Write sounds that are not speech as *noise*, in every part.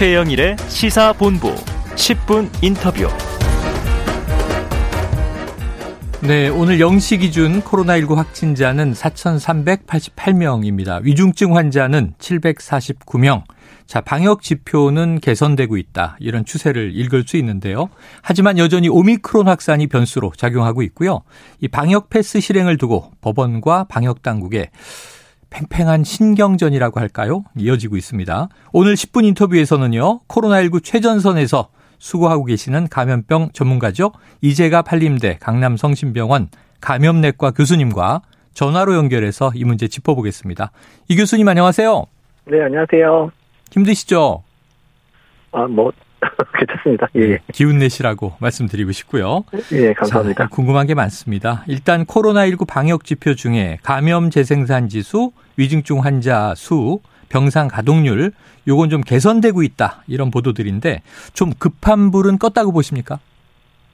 최영일의 시사본부 10분 인터뷰. 네, 오늘 0시 기준 코로나19 확진자는 4,388명입니다. 위중증 환자는 749명. 자, 방역 지표는 개선되고 있다. 이런 추세를 읽을 수 있는데요. 하지만 여전히 오미크론 확산이 변수로 작용하고 있고요. 이 방역 패스 실행을 두고 법원과 방역 당국에 팽팽한 신경전이라고 할까요? 이어지고 있습니다. 오늘 10분 인터뷰에서는요. 코로나19 최전선에서 수고하고 계시는 감염병 전문가죠. 이재가 팔림대 강남성심병원 감염내과 교수님과 전화로 연결해서 이 문제 짚어보겠습니다. 이 교수님 안녕하세요. 네, 안녕하세요. 힘드시죠? 아, 뭐, *laughs* 괜찮습니다. 예. 기운 내시라고 말씀드리고 싶고요. 예, 감사합니다. 자, 궁금한 게 많습니다. 일단 코로나19 방역 지표 중에 감염 재생산 지수, 위중증 환자 수, 병상 가동률 요건 좀 개선되고 있다. 이런 보도들인데 좀 급한 불은 껐다고 보십니까?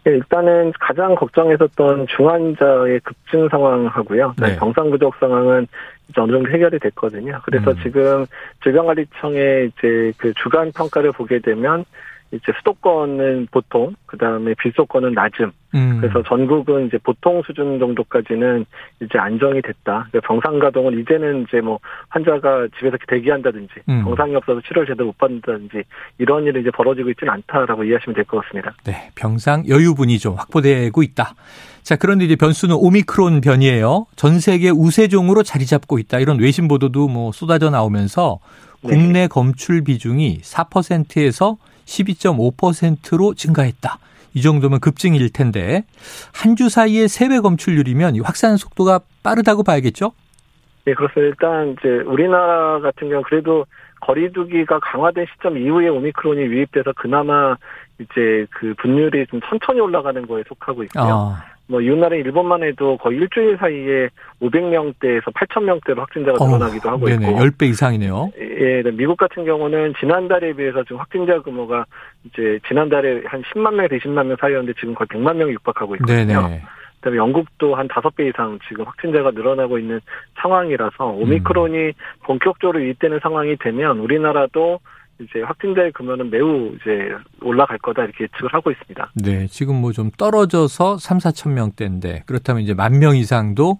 네, 일단은 가장 걱정했었던 중환자의 급증 상황하고요. 네. 병상 부족 상황은 이제 어느 정도 해결이 됐거든요. 그래서 음. 지금 질병관리청의 이제 그 주간 평가를 보게 되면 이제 수도권은 보통, 그 다음에 비수도권은 낮음. 음. 그래서 전국은 이제 보통 수준 정도까지는 이제 안정이 됐다. 그러니까 병상 가동은 이제는 이제 뭐 환자가 집에서 대기한다든지 음. 병상이 없어서 치료를 제대로 못 받는다든지 이런 일이 이제 벌어지고 있지는 않다라고 이해하시면 될 것 같습니다. 네, 병상 여유분이 좀 확보되고 있다. 자, 그런데 이제 변수는 오미크론 변이에요. 전 세계 우세종으로 자리 잡고 있다. 이런 외신 보도도 뭐 쏟아져 나오면서 네. 국내 검출 비중이 4%에서 12.5%로 증가했다. 이 정도면 급증일 텐데 한 주 사이에 세배 검출률이면 이 확산 속도가 빠르다고 봐야겠죠? 네, 그렇습니다. 일단 이제 우리나라 같은 경우 그래도 거리두기가 강화된 시점 이후에 오미크론이 유입돼서 그나마 이제 그 분율이 좀 천천히 올라가는 거에 속하고 있고요. 아, 뭐 이웃나라 일본만 해도 거의 일주일 사이에 500명대에서 8,000명대로 확진자가 늘어나기도 하고 네네, 있고 10배 이상이네요. 예, 네, 미국 같은 경우는 지난달에 비해서 지금 확진자 규모가 이제 지난달에 한 10만 명에서 20만 명 사이였는데 지금 거의 100만 명이 육박하고 있거든요. 네네. 그다음에 영국도 한 5배 이상 지금 확진자가 늘어나고 있는 상황이라서 오미크론이 본격적으로 유입되는 상황이 되면 우리나라도 이제 확진자의 규모는 매우 이제 올라갈 거다 이렇게 예측을 하고 있습니다. 네, 지금 뭐 좀 떨어져서 3, 4천 명대인데 그렇다면 이제 만 명 이상도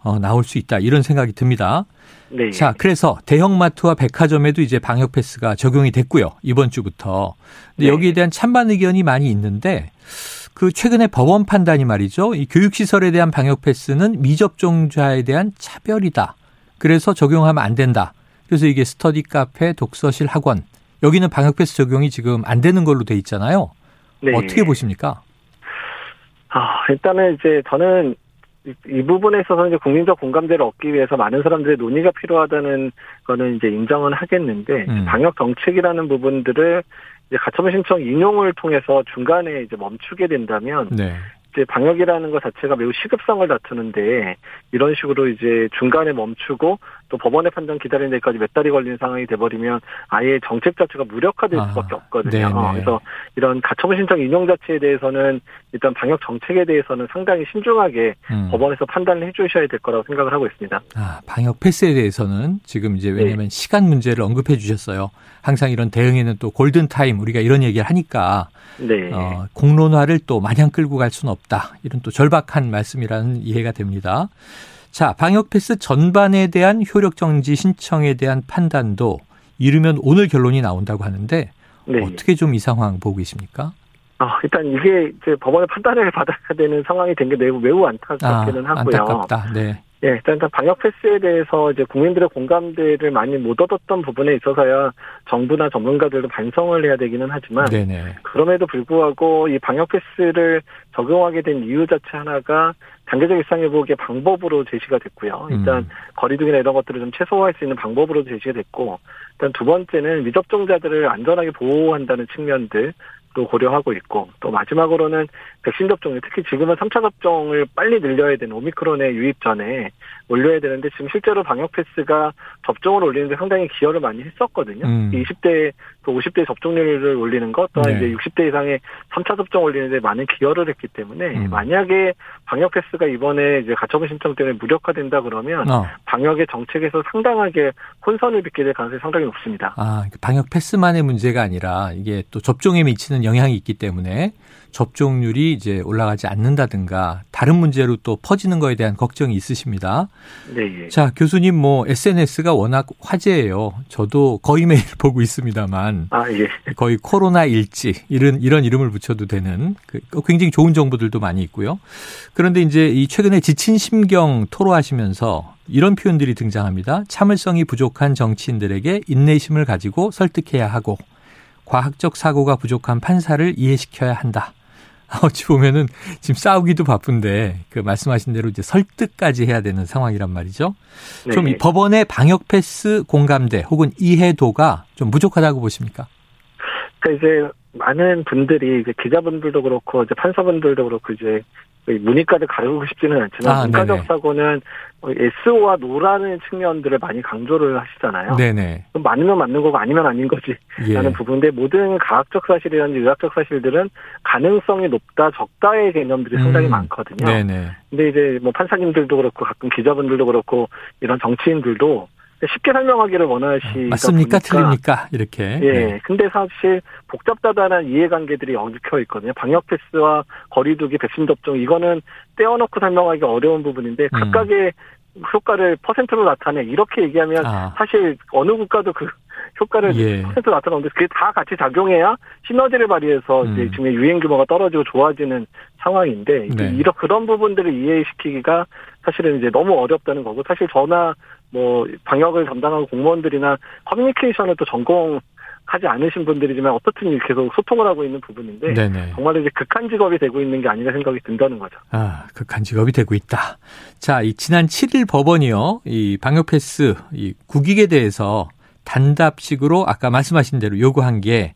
어, 나올 수 있다 이런 생각이 듭니다. 네. 자, 그래서 대형마트와 백화점에도 이제 방역 패스가 적용이 됐고요. 이번 주부터. 근데 네. 여기에 대한 찬반 의견이 많이 있는데 그 최근에 법원 판단이 말이죠. 이 교육시설에 대한 방역 패스는 미접종자에 대한 차별이다. 그래서 적용하면 안 된다. 그래서 이게 스터디 카페, 독서실, 학원 여기는 방역 패스 적용이 지금 안 되는 걸로 돼 있잖아요. 네. 어떻게 보십니까? 아, 일단은 이제 저는 이, 이 부분에 있어서 이제 국민적 공감대를 얻기 위해서 많은 사람들의 논의가 필요하다는 거는 이제 인정은 하겠는데 음. 방역 정책이라는 부분들을 이제 가처분 신청 인용을 통해서 중간에 이제 멈추게 된다면 네. 이제 방역이라는 것 자체가 매우 시급성을 다투는데 이런 식으로 이제 중간에 멈추고 또 법원의 판단 기다리는 데까지 몇 달이 걸리는 상황이 돼버리면 아예 정책 자체가 무력화될 아, 수밖에 없거든요. 네네. 그래서 이런 가처분 신청 인용 자체에 대해서는 일단 방역 정책에 대해서는 상당히 신중하게 음. 법원에서 판단을 해주셔야 될 거라고 생각을 하고 있습니다. 아, 방역 패스에 대해서는 지금 이제 네. 왜냐하면 시간 문제를 언급해 주셨어요. 항상 이런 대응에는 또 골든 타임 우리가 이런 얘기를 하니까 네. 어, 공론화를 또 마냥 끌고 갈 수는 없다. 이런 또 절박한 말씀이라는 이해가 됩니다. 자, 방역 패스 전반에 대한 효력 정지 신청에 대한 판단도 이르면 오늘 결론이 나온다고 하는데 네. 어떻게 좀 이 상황 보고 계십니까? 아, 일단 이게 이제 법원의 판단을 *laughs* 받아야 되는 상황이 된 게 매우 매우 아, 안타깝기는 하고요. 안타깝다. 네. 예, 일단 방역 패스에 대해서 이제 국민들의 공감대를 많이 못 얻었던 부분에 있어서야 정부나 전문가들도 반성을 해야 되기는 하지만 네네. 그럼에도 불구하고 이 방역 패스를 적용하게 된 이유 자체 하나가 단계적 일상 회복의 방법으로 제시가 됐고요. 일단 음. 거리두기나 이런 것들을 좀 최소화할 수 있는 방법으로 제시가 됐고, 일단 두 번째는 미접종자들을 안전하게 보호한다는 측면들. 또 고려하고 있고 또 마지막으로는 백신 접종 특히 지금은 3차 접종을 빨리 늘려야 되는 오미크론의 유입 전에 올려야 되는데 지금 실제로 방역 패스가 접종을 올리는데 상당히 기여를 많이 했었거든요. 음. 20대 그 50대 접종률을 올리는 것 또한 네. 이제 60대 이상의 3차 접종 올리는데 많은 기여를 했기 때문에 음. 만약에 방역 패스가 이번에 이제 가처분 신청 때문에 무력화된다 그러면 어. 방역의 정책에서 상당하게 혼선을 빚게 될 가능성이 상당히 높습니다. 아, 방역 패스만의 문제가 아니라 이게 또 접종에 미치는 영향이 있기 때문에 접종률이 이제 올라가지 않는다든가 다른 문제로 또 퍼지는 거에 대한 걱정이 있으십니다. 네, 예. 자, 교수님 뭐 SNS가 워낙 화제예요. 저도 거의 매일 *laughs* 보고 있습니다만 아, 예. 거의 코로나 일지 이런 이런 이름을 붙여도 되는 그 굉장히 좋은 정보들도 많이 있고요. 그런데 이제 이 최근에 지친 심경 토로하시면서 이런 표현들이 등장합니다. 참을성이 부족한 정치인들에게 인내심을 가지고 설득해야 하고 과학적 사고가 부족한 판사를 이해시켜야 한다. 어찌 보면은 지금 싸우기도 바쁜데 그 말씀하신 대로 이제 설득까지 해야 되는 상황이란 말이죠. 좀이 네. 법원의 방역 패스 공감대 혹은 이해도가 좀 부족하다고 보십니까? 그러니까 이제 많은 분들이 이제 기자분들도 그렇고 이제 판사분들도 그렇고 이제 문의까지 가르고 싶지는 않지만 아, 문과적 네네. 사고는 SO와 노라는 측면들을 많이 강조를 하시잖아요. 네네. 그럼 맞으면 맞는 거고 아니면 아닌 거지라는 예. 부분인데 모든 과학적 사실이라든지 의학적 사실들은 가능성이 높다 적다의 개념들이 상당히 음. 많거든요. 네네. 근데 이제 뭐 판사님들도 그렇고 가끔 기자분들도 그렇고 이런 정치인들도 쉽게 설명하기를 원하시다 맞습니까? 보니까 틀립니까? 이렇게. 예. 네. 근데 사실 복잡다단한 이해관계들이 얽혀 있거든요. 방역 패스와 거리두기, 백신 접종 이거는 떼어놓고 설명하기 어려운 부분인데 음. 각각의 효과를 퍼센트로 나타내 이렇게 얘기하면 아. 사실 어느 국가도 그 효과를 예. 퍼센트로 나타나는데 그게 다 같이 작용해야 시너지를 발휘해서 이제 음. 지금 유행 규모가 떨어지고 좋아지는 상황인데 이제 네. 이런 그런 부분들을 이해시키기가 사실은 이제 너무 어렵다는 거고 사실 저나 뭐 방역을 담당하는 공무원들이나 커뮤니케이션을 또 전공 하지 않으신 분들이지만 어떻든 계속 소통을 하고 있는 부분인데 네네. 정말 이제 극한 직업이 되고 있는 게 아닌가 생각이 든다는 거죠. 아, 극한 직업이 되고 있다. 자, 이 지난 7일 법원이요. 이 방역 패스 이 국익에 대해서 단답식으로 아까 말씀하신 대로 요구한 게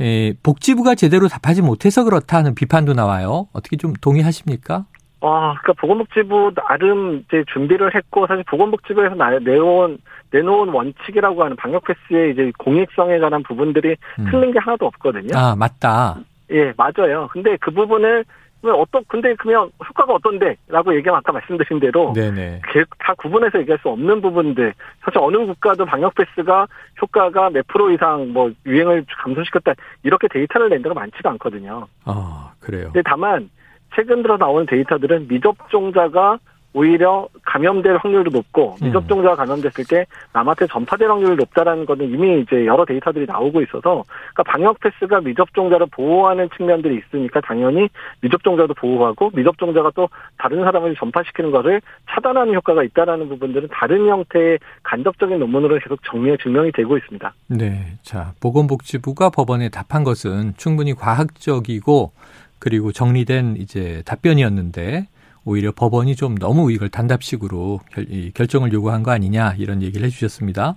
에, 복지부가 제대로 답하지 못해서 그렇다는 비판도 나와요. 어떻게 좀 동의하십니까? 아, 그러니까 보건복지부 나름 이제 준비를 했고 사실 보건복지부에서 나- 내놓은 내놓은 원칙이라고 하는 방역 패스의 이제 공익성에 관한 부분들이 음. 틀린 게 하나도 없거든요. 아, 맞다. 예, 맞아요. 근데 그 부분을 왜 어떤 근데 그러면 효과가 어떤데라고 얘기하면 아까 말씀드린 대로 네네. 개- 다 구분해서 얘기할 수 없는 부분들 사실 어느 국가도 방역 패스가 효과가 몇 프로 이상 뭐 유행을 감소시켰다 이렇게 데이터를 낸 데가 많지가 않거든요. 어, 그래요. 근데 다만 최근 들어 나오는 데이터들은 미접종자가 오히려 감염될 확률도 높고 음. 미접종자가 감염됐을 때 남한테 전파될 확률이 높다라는 거는 이미 이제 여러 데이터들이 나오고 있어서 그러니까 방역 패스가 미접종자를 보호하는 측면들이 있으니까 당연히 미접종자도 보호하고 미접종자가 또 다른 사람을 전파시키는 것을 차단하는 효과가 있다라는 부분들은 다른 형태의 간접적인 논문으로 계속 정리 증명이 되고 있습니다. 네. 자, 보건복지부가 법원에 답한 것은 충분히 과학적이고 그리고 정리된 이제 답변이었는데 오히려 법원이 좀 너무 이걸 단답식으로 결, 이 결정을 요구한 거 아니냐 이런 얘기를 해주셨습니다.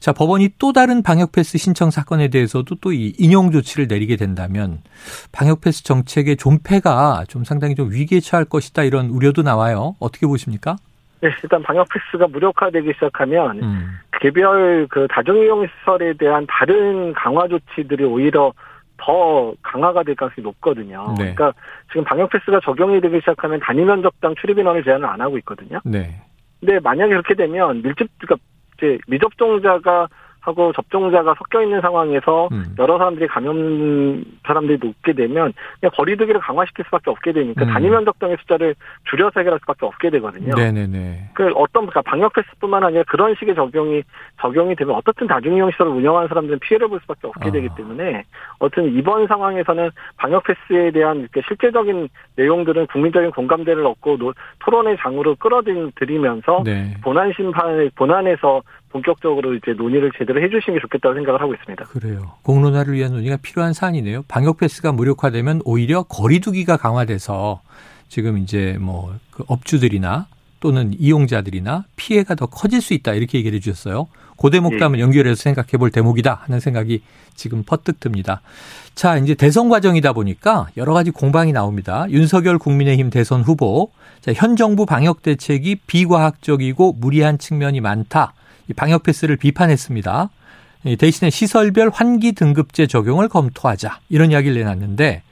자, 법원이 또 다른 방역 패스 신청 사건에 대해서도 또 이 인용 조치를 내리게 된다면 방역 패스 정책의 존폐가 좀 상당히 좀 위기에 처할 것이다 이런 우려도 나와요. 어떻게 보십니까? 네, 일단 방역 패스가 무력화되기 시작하면 음. 개별 그 다중이용 시설에 대한 다른 강화 조치들이 오히려 더 강화가 될 가능성이 높거든요. 네. 그러니까 지금 방역 패스가 적용이 되기 시작하면 단위 면적당 출입 인원을 제한을 안 하고 있거든요. 네. 근데 만약에 그렇게 되면 밀집 그러니까 이제 미접종자가 하고 접종자가 섞여 있는 상황에서 음. 여러 사람들이 감염 사람들이 높게 되면 그냥 거리두기를 강화시킬 수밖에 없게 되니까 음. 단위 면적당의 숫자를 줄여서 해결할 수밖에 없게 되거든요. 네네네. 그 어떤 그러니까 방역 패스뿐만 아니라 그런 식의 적용이 적용이 되면 어떻든 다중이용 시설을 운영하는 사람들은 피해를 볼 수밖에 없게 아. 되기 때문에 어떤 이번 상황에서는 방역 패스에 대한 이렇게 실제적인 내용들은 국민적인 공감대를 얻고 노- 토론의 장으로 끌어들이면서 네. 본안 심판 본안에서 본격적으로 이제 논의를 제대로 해주시는 게 좋겠다고 생각을 하고 있습니다. 그래요. 공론화를 위한 논의가 필요한 사안이네요. 방역 패스가 무력화되면 오히려 거리두기가 강화돼서 지금 이제 뭐 그 업주들이나 또는 이용자들이나 피해가 더 커질 수 있다 이렇게 얘기를 해주셨어요. 그 대목도 예. 연결해서 생각해 볼 대목이다 하는 생각이 지금 퍼뜩 듭니다. 자, 이제 대선 과정이다 보니까 여러 가지 공방이 나옵니다. 윤석열 국민의힘 대선 후보. 자, 현 정부 방역 대책이 비과학적이고 무리한 측면이 많다. 이 방역 패스를 비판했습니다. 대신에 시설별 환기 등급제 적용을 검토하자 이런 이야기를 내놨는데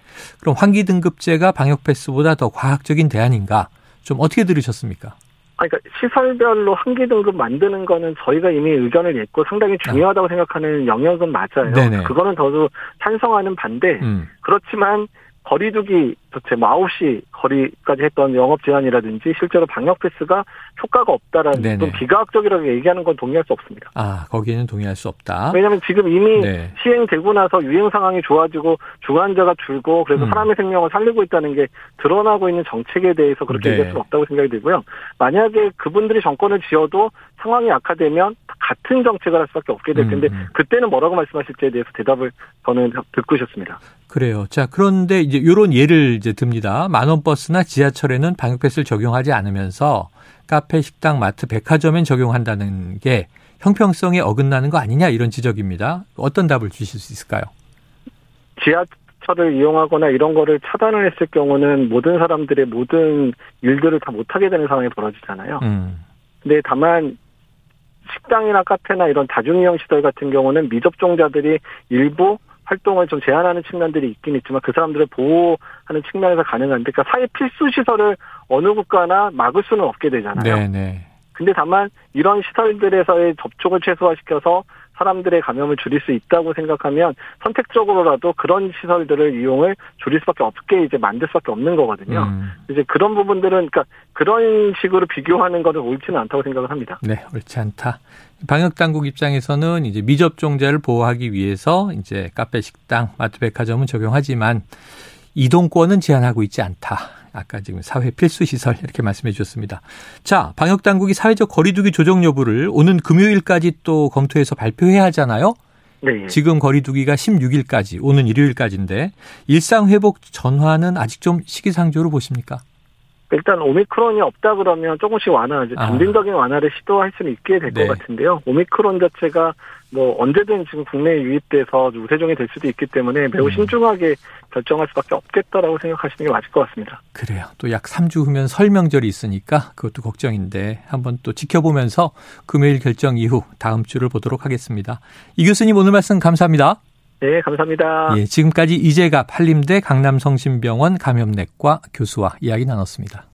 그럼 환기 등급제가 방역 패스보다 더 과학적인 대안인가? 좀 어떻게 들으셨습니까? 그러니까 시설별로 환기 등급 만드는 거는 저희가 이미 의견을 냈고 상당히 중요하다고 아. 생각하는 영역은 맞아요. 네네. 그거는 저도 찬성하는 반대. 음. 그렇지만 거리두기 도대체 뭐 9시 거리까지 했던 영업 제한이라든지 실제로 방역 패스가 효과가 없다라는 네네. 좀 비과학적이라고 얘기하는 건 동의할 수 없습니다. 아 거기에는 동의할 수 없다. 왜냐하면 지금 이미 네. 시행되고 나서 유행 상황이 좋아지고 중환자가 줄고 그래서 음. 사람의 생명을 살리고 있다는 게 드러나고 있는 정책에 대해서 그렇게 네. 얘기할 수 없다고 생각이 들고요. 만약에 그분들이 정권을 지어도 상황이 악화되면 같은 정책을 할 수밖에 없게 될 텐데 음. 음. 그때는 뭐라고 말씀하실지에 대해서 대답을 저는 듣고 싶습니다. 그래요. 자 그런데 이제 이런 예를 이제 듭니다. 만원 버스나 지하철에는 방역 패스를 적용하지 않으면서 카페, 식당, 마트, 백화점엔 적용한다는 게 형평성에 어긋나는 거 아니냐 이런 지적입니다. 어떤 답을 주실 수 있을까요? 지하철을 이용하거나 이런 거를 차단을 했을 경우는 모든 사람들의 모든 일들을 다 못하게 되는 상황이 벌어지잖아요. 음. 근데 다만 식당이나 카페나 이런 다중이용 시설 같은 경우는 미접종자들이 일부 활동을 좀 제한하는 측면들이 있긴 있지만 그 사람들을 보호하는 측면에서 가능한데 그러니까 사회 필수 시설을 어느 국가나 막을 수는 없게 되잖아요. 네, 네. 근데 다만 이런 시설들에서의 접촉을 최소화시켜서 사람들의 감염을 줄일 수 있다고 생각하면 선택적으로라도 그런 시설들을 이용을 줄일 수밖에 없게 이제 만들 수밖에 없는 거거든요. 음. 이제 그런 부분들은 그러니까 그런 식으로 비교하는 것은 옳지는 않다고 생각을 합니다. 네, 옳지 않다. 방역 당국 입장에서는 이제 미접종자를 보호하기 위해서 이제 카페, 식당, 마트, 백화점은 적용하지만 이동권은 제한하고 있지 않다. 아까 지금 사회 필수 시설 이렇게 말씀해 주셨습니다. 자, 방역 당국이 사회적 거리두기 조정 여부를 오는 금요일까지 또 검토해서 발표해야 하잖아요. 네. 지금 거리두기가 16일까지, 오는 일요일까지인데 일상 회복 전환은 아직 좀 시기상조로 보십니까? 일단 오미크론이 없다 그러면 조금씩 완화, 아. 점진적인 완화를 시도할 수는 있게 될것 네. 같은데요. 오미크론 자체가 뭐 언제든 지금 국내에 유입돼서 우세종이 될 수도 있기 때문에 매우 음. 신중하게 결정할 수밖에 없겠다라고 생각하시는 게 맞을 것 같습니다. 그래요. 또 약 3주 후면 설 명절이 있으니까 그것도 걱정인데 한번 또 지켜보면서 금요일 결정 이후 다음 주를 보도록 하겠습니다. 이 교수님 오늘 말씀 감사합니다. 네, 감사합니다. 예, 지금까지 이재갑 한림대 강남성심병원 감염내과 교수와 이야기 나눴습니다.